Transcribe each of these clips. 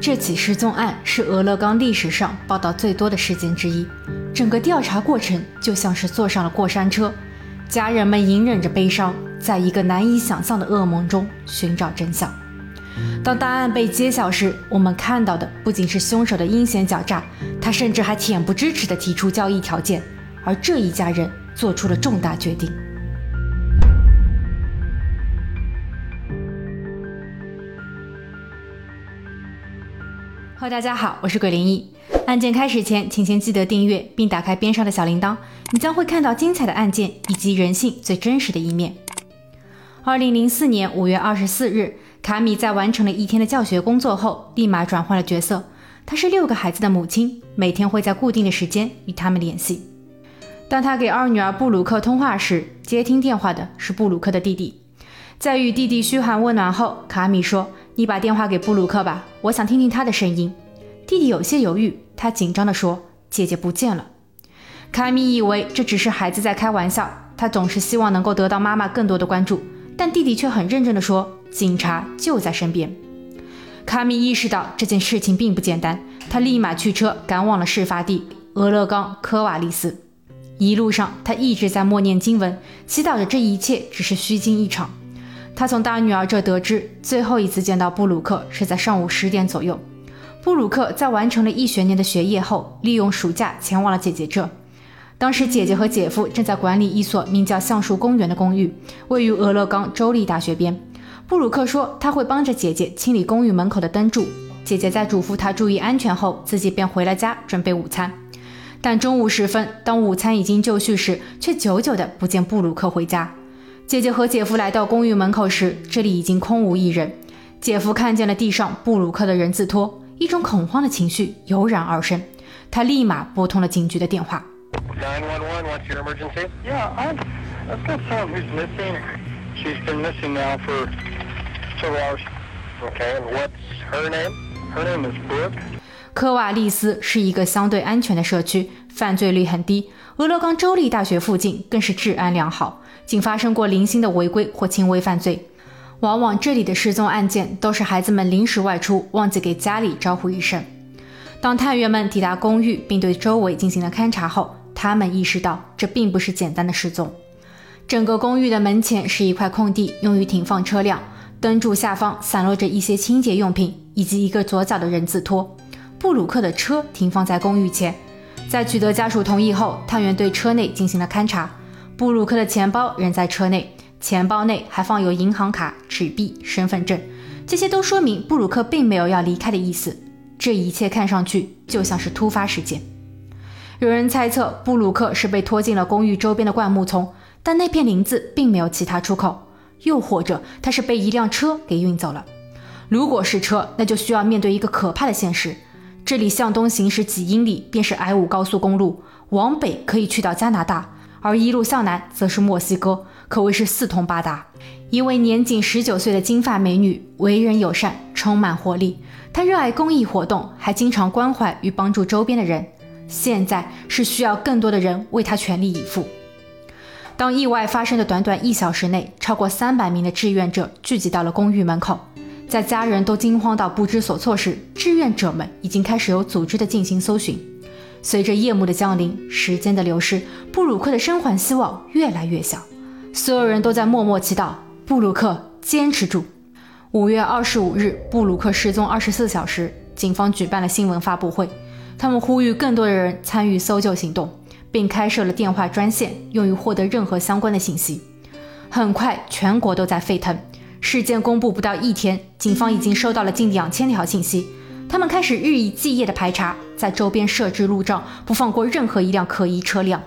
这起失踪案是俄勒冈历史上报道最多的事件之一，整个调查过程就像是坐上了过山车，家人们隐忍着悲伤，在一个难以想象的噩梦中寻找真相。当答案被揭晓时，我们看到的不仅是凶手的阴险狡诈，他甚至还恬不知耻地提出交易条件，而这一家人做出了重大决定。Hello，大家好，我是鬼灵异。案件开始前，请先记得订阅并打开边上的小铃铛，你将会看到精彩的案件以及人性最真实的一面。二零零四年五月二十四日，卡米在完成了一天的教学工作后，立马转换了角色。她是六个孩子的母亲，每天会在固定的时间与他们联系。当她给二女儿布鲁克通话时，接听电话的是布鲁克的弟弟。在与弟弟嘘寒问暖后，卡米说。你把电话给布鲁克吧，我想听听他的声音。弟弟有些犹豫，他紧张地说：“姐姐不见了。”卡米以为这只是孩子在开玩笑，他总是希望能够得到妈妈更多的关注，但弟弟却很认真地说：“警察就在身边。”卡米意识到这件事情并不简单，他立马驱车赶往了事发地俄勒冈科瓦利斯。一路上，他一直在默念经文，祈祷着这一切只是虚惊一场。他从大女儿这得知，最后一次见到布鲁克是在上午十点左右。布鲁克在完成了一学年的学业后，利用暑假前往了姐姐这。当时姐姐和姐夫正在管理一所名叫橡树公园的公寓，位于俄勒冈州立大学边。布鲁克说他会帮着姐姐清理公寓门口的灯柱。姐姐在嘱咐他注意安全后，自己便回了家准备午餐。但中午时分，当午餐已经就绪时，却久久的不见布鲁克回家。姐姐和姐夫来到公寓门口时，这里已经空无一人。姐夫看见了地上布鲁克的人字拖，一种恐慌的情绪油然而生。他立马拨通了警局的电话。科瓦利斯是一个相对安全的社区，犯罪率很低。俄勒冈州立大学附近更是治安良好。仅发生过零星的违规或轻微犯罪，往往这里的失踪案件都是孩子们临时外出，忘记给家里招呼一声。当探员们抵达公寓并对周围进行了勘查后，他们意识到这并不是简单的失踪。整个公寓的门前是一块空地，用于停放车辆。灯柱下方散落着一些清洁用品以及一个左脚的人字拖。布鲁克的车停放在公寓前，在取得家属同意后，探员对车内进行了勘查。布鲁克的钱包仍在车内，钱包内还放有银行卡、纸币、身份证，这些都说明布鲁克并没有要离开的意思。这一切看上去就像是突发事件。有人猜测布鲁克是被拖进了公寓周边的灌木丛，但那片林子并没有其他出口。又或者他是被一辆车给运走了。如果是车，那就需要面对一个可怕的现实：这里向东行驶几英里便是 I 五高速公路，往北可以去到加拿大。而一路向南则是墨西哥，可谓是四通八达。一位年仅十九岁的金发美女，为人友善，充满活力。她热爱公益活动，还经常关怀与帮助周边的人。现在是需要更多的人为她全力以赴。当意外发生的短短一小时内，超过三百名的志愿者聚集到了公寓门口。在家人都惊慌到不知所措时，志愿者们已经开始有组织的进行搜寻。随着夜幕的降临，时间的流逝，布鲁克的生还希望越来越小。所有人都在默默祈祷：布鲁克坚持住。五月二十五日，布鲁克失踪二十四小时，警方举办了新闻发布会，他们呼吁更多的人参与搜救行动，并开设了电话专线，用于获得任何相关的信息。很快，全国都在沸腾。事件公布不到一天，警方已经收到了近两千条信息。他们开始日以继夜的排查，在周边设置路障，不放过任何一辆可疑车辆。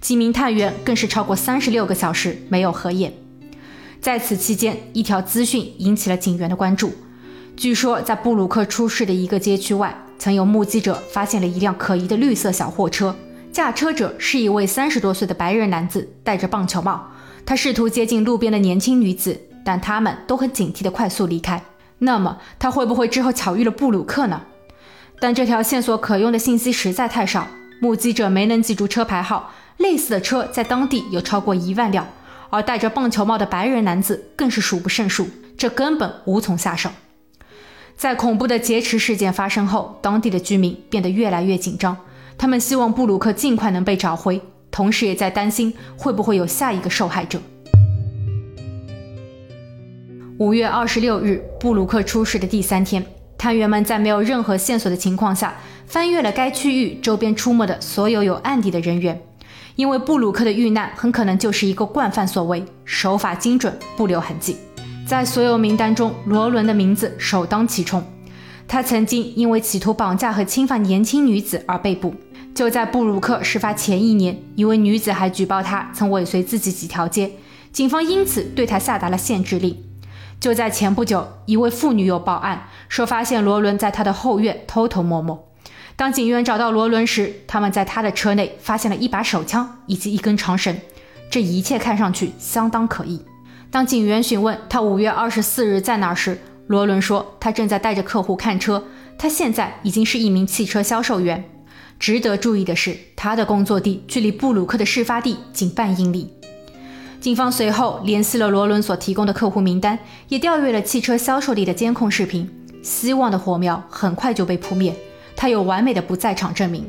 几名探员更是超过三十六个小时没有合眼。在此期间，一条资讯引起了警员的关注。据说，在布鲁克出事的一个街区外，曾有目击者发现了一辆可疑的绿色小货车，驾车者是一位三十多岁的白人男子，戴着棒球帽。他试图接近路边的年轻女子，但他们都很警惕地快速离开。那么他会不会之后巧遇了布鲁克呢？但这条线索可用的信息实在太少，目击者没能记住车牌号。类似的车在当地有超过一万辆，而戴着棒球帽的白人男子更是数不胜数，这根本无从下手。在恐怖的劫持事件发生后，当地的居民变得越来越紧张，他们希望布鲁克尽快能被找回，同时也在担心会不会有下一个受害者。五月二十六日，布鲁克出事的第三天，探员们在没有任何线索的情况下，翻阅了该区域周边出没的所有有案底的人员，因为布鲁克的遇难很可能就是一个惯犯所为，手法精准，不留痕迹。在所有名单中，罗伦的名字首当其冲。他曾经因为企图绑架和侵犯年轻女子而被捕。就在布鲁克事发前一年，一位女子还举报他曾尾随自己几条街，警方因此对他下达了限制令。就在前不久，一位妇女又报案说发现罗伦在她的后院偷偷摸摸。当警员找到罗伦时，他们在他的车内发现了一把手枪以及一根长绳，这一切看上去相当可疑。当警员询问他五月二十四日在哪时，罗伦说他正在带着客户看车，他现在已经是一名汽车销售员。值得注意的是，他的工作地距离布鲁克的事发地仅半英里。警方随后联系了罗伦所提供的客户名单，也调阅了汽车销售地的监控视频。希望的火苗很快就被扑灭，他有完美的不在场证明。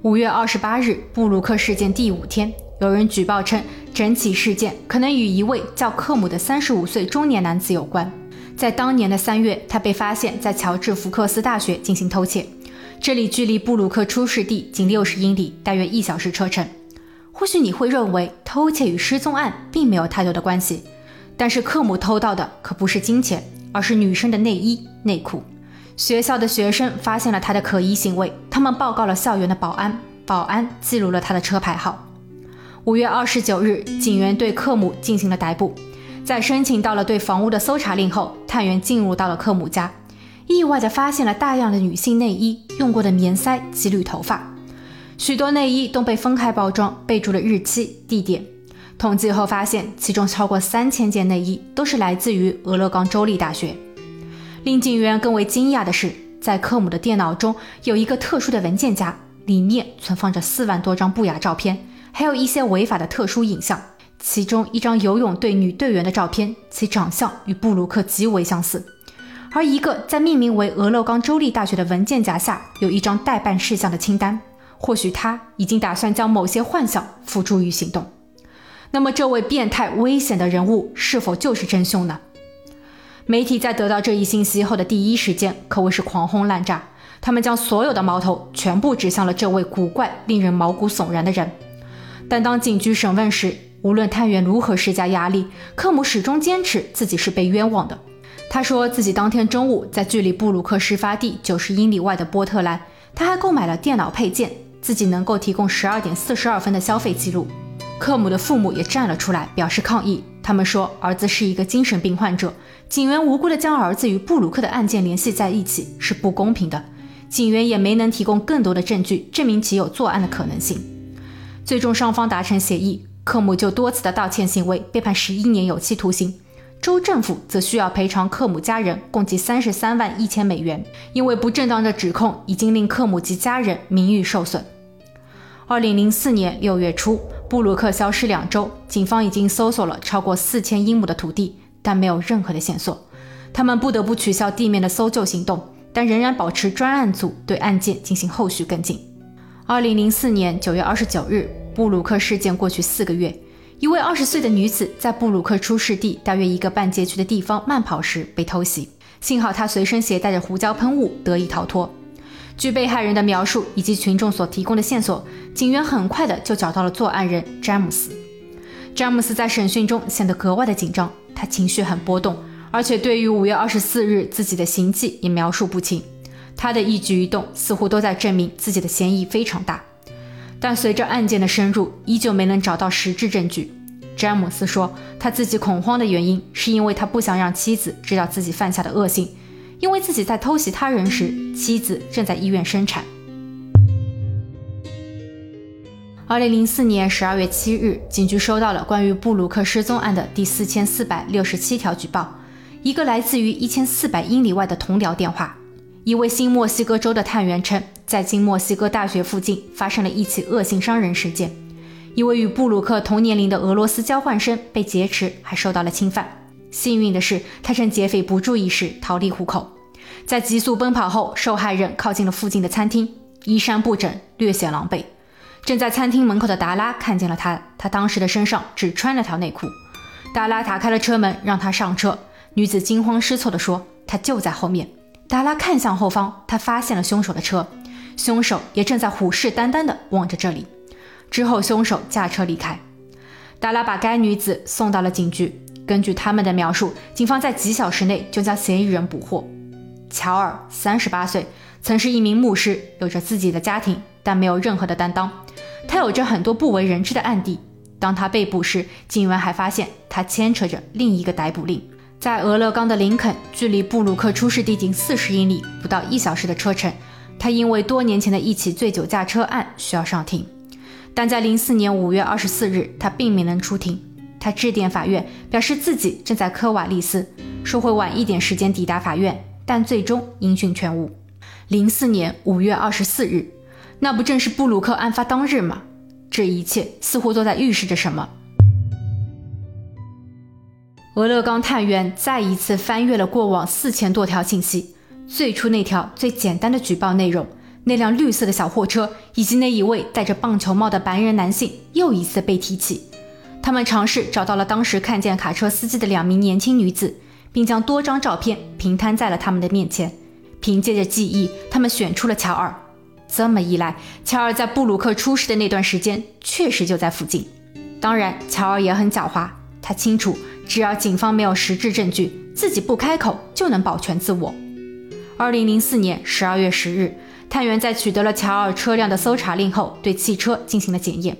五月二十八日，布鲁克事件第五天。有人举报称，整起事件可能与一位叫克姆的三十五岁中年男子有关。在当年的三月，他被发现在乔治福克斯大学进行偷窃，这里距离布鲁克出事地仅六十英里，大约一小时车程。或许你会认为偷窃与失踪案并没有太多的关系，但是克姆偷到的可不是金钱，而是女生的内衣内裤。学校的学生发现了他的可疑行为，他们报告了校园的保安，保安记录了他的车牌号。五月二十九日，警员对克姆进行了逮捕。在申请到了对房屋的搜查令后，探员进入到了克姆家，意外地发现了大量的女性内衣、用过的棉塞及缕头发。许多内衣都被分开包装，备注了日期、地点。统计后发现，其中超过三千件内衣都是来自于俄勒冈州立大学。令警员更为惊讶的是，在克姆的电脑中有一个特殊的文件夹，里面存放着四万多张不雅照片。还有一些违法的特殊影像，其中一张游泳队女队员的照片，其长相与布鲁克极为相似；而一个在命名为俄勒冈州立大学的文件夹下，有一张待办事项的清单。或许他已经打算将某些幻想付诸于行动。那么，这位变态危险的人物是否就是真凶呢？媒体在得到这一信息后的第一时间可谓是狂轰滥炸，他们将所有的矛头全部指向了这位古怪、令人毛骨悚然的人。但当警局审问时，无论探员如何施加压力，克姆始终坚持自己是被冤枉的。他说自己当天中午在距离布鲁克事发地九十英里外的波特兰，他还购买了电脑配件，自己能够提供十二点四十二分的消费记录。克姆的父母也站了出来，表示抗议。他们说儿子是一个精神病患者，警员无辜地将儿子与布鲁克的案件联系在一起是不公平的。警员也没能提供更多的证据证明其有作案的可能性。最终双方达成协议，克姆就多次的道歉行为被判十一年有期徒刑，州政府则需要赔偿克姆家人共计三十三万一千美元，因为不正当的指控已经令克姆及家人名誉受损。二零零四年六月初，布鲁克消失两周，警方已经搜索了超过四千英亩的土地，但没有任何的线索，他们不得不取消地面的搜救行动，但仍然保持专案组对案件进行后续跟进。二零零四年九月二十九日，布鲁克事件过去四个月，一位二十岁的女子在布鲁克出事地大约一个半街区的地方慢跑时被偷袭，幸好她随身携带着胡椒喷雾，得以逃脱。据被害人的描述以及群众所提供的线索，警员很快的就找到了作案人詹姆斯。詹姆斯在审讯中显得格外的紧张，他情绪很波动，而且对于五月二十四日自己的行迹也描述不清。他的一举一动似乎都在证明自己的嫌疑非常大，但随着案件的深入，依旧没能找到实质证据。詹姆斯说，他自己恐慌的原因是因为他不想让妻子知道自己犯下的恶行，因为自己在偷袭他人时，妻子正在医院生产。二零零四年十二月七日，警局收到了关于布鲁克失踪案的第四千四百六十七条举报，一个来自于一千四百英里外的同僚电话。一位新墨西哥州的探员称，在新墨西哥大学附近发生了一起恶性伤人事件。一位与布鲁克同年龄的俄罗斯交换生被劫持，还受到了侵犯。幸运的是，他趁劫匪不注意时逃离虎口。在急速奔跑后，受害人靠近了附近的餐厅，衣衫不整，略显狼狈。正在餐厅门口的达拉看见了他，他当时的身上只穿了条内裤。达拉打开了车门，让他上车。女子惊慌失措地说：“他就在后面。”达拉看向后方，他发现了凶手的车，凶手也正在虎视眈眈地望着这里。之后，凶手驾车离开。达拉把该女子送到了警局。根据他们的描述，警方在几小时内就将嫌疑人捕获。乔尔，三十八岁，曾是一名牧师，有着自己的家庭，但没有任何的担当。他有着很多不为人知的案底。当他被捕时，警员还发现他牵扯着另一个逮捕令。在俄勒冈的林肯，距离布鲁克出事地仅四十英里，不到一小时的车程。他因为多年前的一起醉酒驾车案需要上庭，但在零四年五月二十四日，他并没能出庭。他致电法院，表示自己正在科瓦利斯，说会晚一点时间抵达法院，但最终音讯全无。零四年五月二十四日，那不正是布鲁克案发当日吗？这一切似乎都在预示着什么。俄勒冈探员再一次翻阅了过往四千多条信息，最初那条最简单的举报内容，那辆绿色的小货车以及那一位戴着棒球帽的白人男性又一次被提起。他们尝试找到了当时看见卡车司机的两名年轻女子，并将多张照片平摊在了他们的面前。凭借着记忆，他们选出了乔尔。这么一来，乔尔在布鲁克出事的那段时间确实就在附近。当然，乔尔也很狡猾，他清楚。只要警方没有实质证据，自己不开口就能保全自我。二零零四年十二月十日，探员在取得了乔尔车辆的搜查令后，对汽车进行了检验。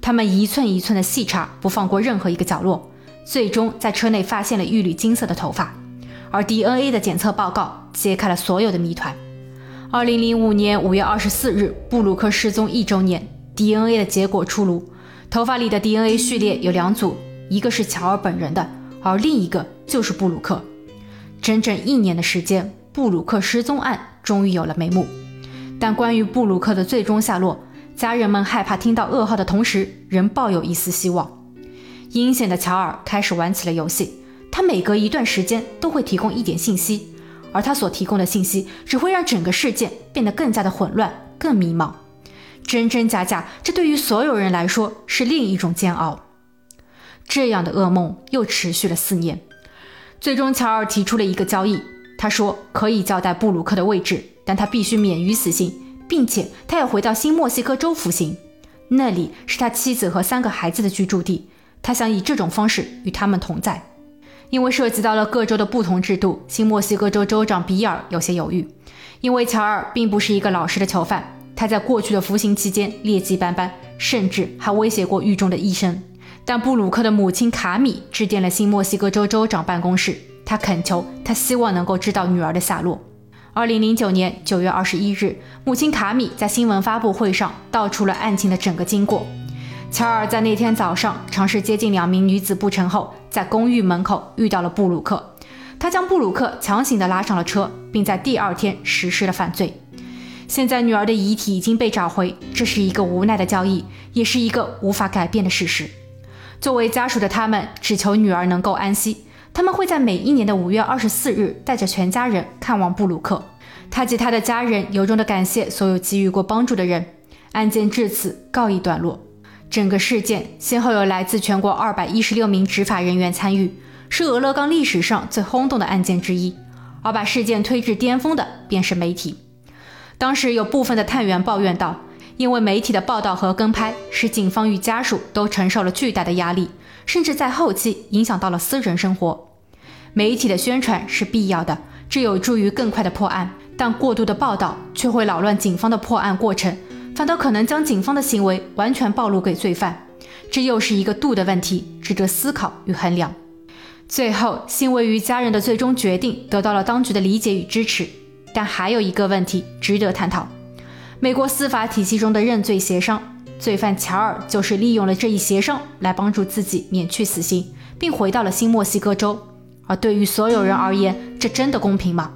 他们一寸一寸的细查，不放过任何一个角落，最终在车内发现了一缕金色的头发。而 DNA 的检测报告揭开了所有的谜团。二零零五年五月二十四日，布鲁克失踪一周年，DNA 的结果出炉，头发里的 DNA 序列有两组。一个是乔尔本人的，而另一个就是布鲁克。整整一年的时间，布鲁克失踪案终于有了眉目。但关于布鲁克的最终下落，家人们害怕听到噩耗的同时，仍抱有一丝希望。阴险的乔尔开始玩起了游戏，他每隔一段时间都会提供一点信息，而他所提供的信息只会让整个事件变得更加的混乱、更迷茫。真真假假，这对于所有人来说是另一种煎熬。这样的噩梦又持续了四年，最终乔尔提出了一个交易。他说可以交代布鲁克的位置，但他必须免于死刑，并且他要回到新墨西哥州服刑，那里是他妻子和三个孩子的居住地。他想以这种方式与他们同在。因为涉及到了各州的不同制度，新墨西哥州州长比尔有些犹豫，因为乔尔并不是一个老实的囚犯，他在过去的服刑期间劣迹斑斑，甚至还威胁过狱中的医生。但布鲁克的母亲卡米致电了新墨西哥州州长办公室，他恳求，他希望能够知道女儿的下落。二零零九年九月二十一日，母亲卡米在新闻发布会上道出了案情的整个经过。乔尔在那天早上尝试接近两名女子不成后，在公寓门口遇到了布鲁克，他将布鲁克强行的拉上了车，并在第二天实施了犯罪。现在女儿的遗体已经被找回，这是一个无奈的交易，也是一个无法改变的事实。作为家属的他们，只求女儿能够安息。他们会在每一年的五月二十四日，带着全家人看望布鲁克。他及他的家人由衷地感谢所有给予过帮助的人。案件至此告一段落。整个事件先后有来自全国二百一十六名执法人员参与，是俄勒冈历史上最轰动的案件之一。而把事件推至巅峰的，便是媒体。当时有部分的探员抱怨道。因为媒体的报道和跟拍，使警方与家属都承受了巨大的压力，甚至在后期影响到了私人生活。媒体的宣传是必要的，这有助于更快的破案，但过度的报道却会扰乱警方的破案过程，反倒可能将警方的行为完全暴露给罪犯。这又是一个度的问题，值得思考与衡量。最后，欣慰于家人的最终决定得到了当局的理解与支持，但还有一个问题值得探讨。美国司法体系中的认罪协商，罪犯乔尔就是利用了这一协商来帮助自己免去死刑，并回到了新墨西哥州。而对于所有人而言，这真的公平吗？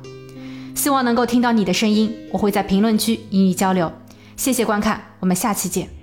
希望能够听到你的声音，我会在评论区与你交流。谢谢观看，我们下期见。